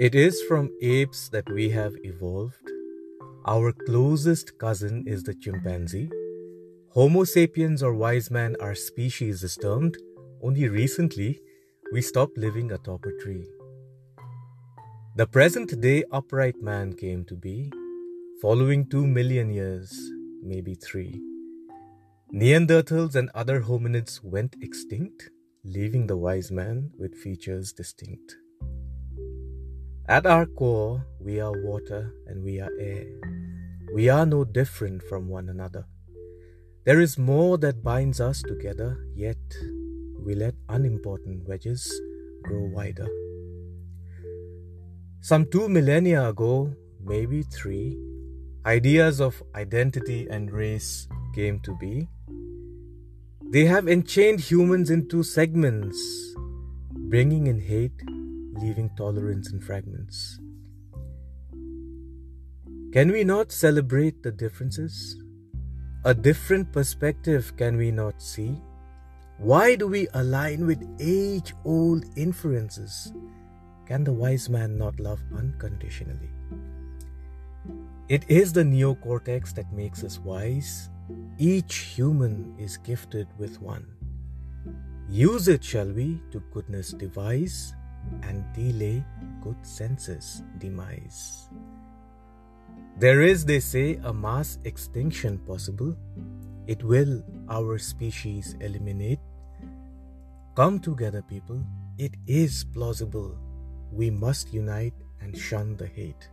It is from apes that we have evolved. Our closest cousin is the chimpanzee. Homo sapiens or wise man, our species is termed. Only recently, we stopped living atop a tree. The present day upright man came to be, following two million years, maybe three. Neanderthals and other hominids went extinct, leaving the wise man with features distinct. At our core, we are water and we are air. We are no different from one another. There is more that binds us together, yet we let unimportant wedges grow wider. Some two millennia ago, maybe three, ideas of identity and race came to be. They have enchained humans into segments, bringing in hate leaving tolerance in fragments. Can we not celebrate the differences? A different perspective can we not see? Why do we align with age old inferences? Can the wise man not love unconditionally? It is the neocortex that makes us wise. Each human is gifted with one. Use it, shall we, to goodness devise and delay good senses' demise. There is, they say, a mass extinction possible. It will our species eliminate. Come together, people. It is plausible. We must unite and shun the hate.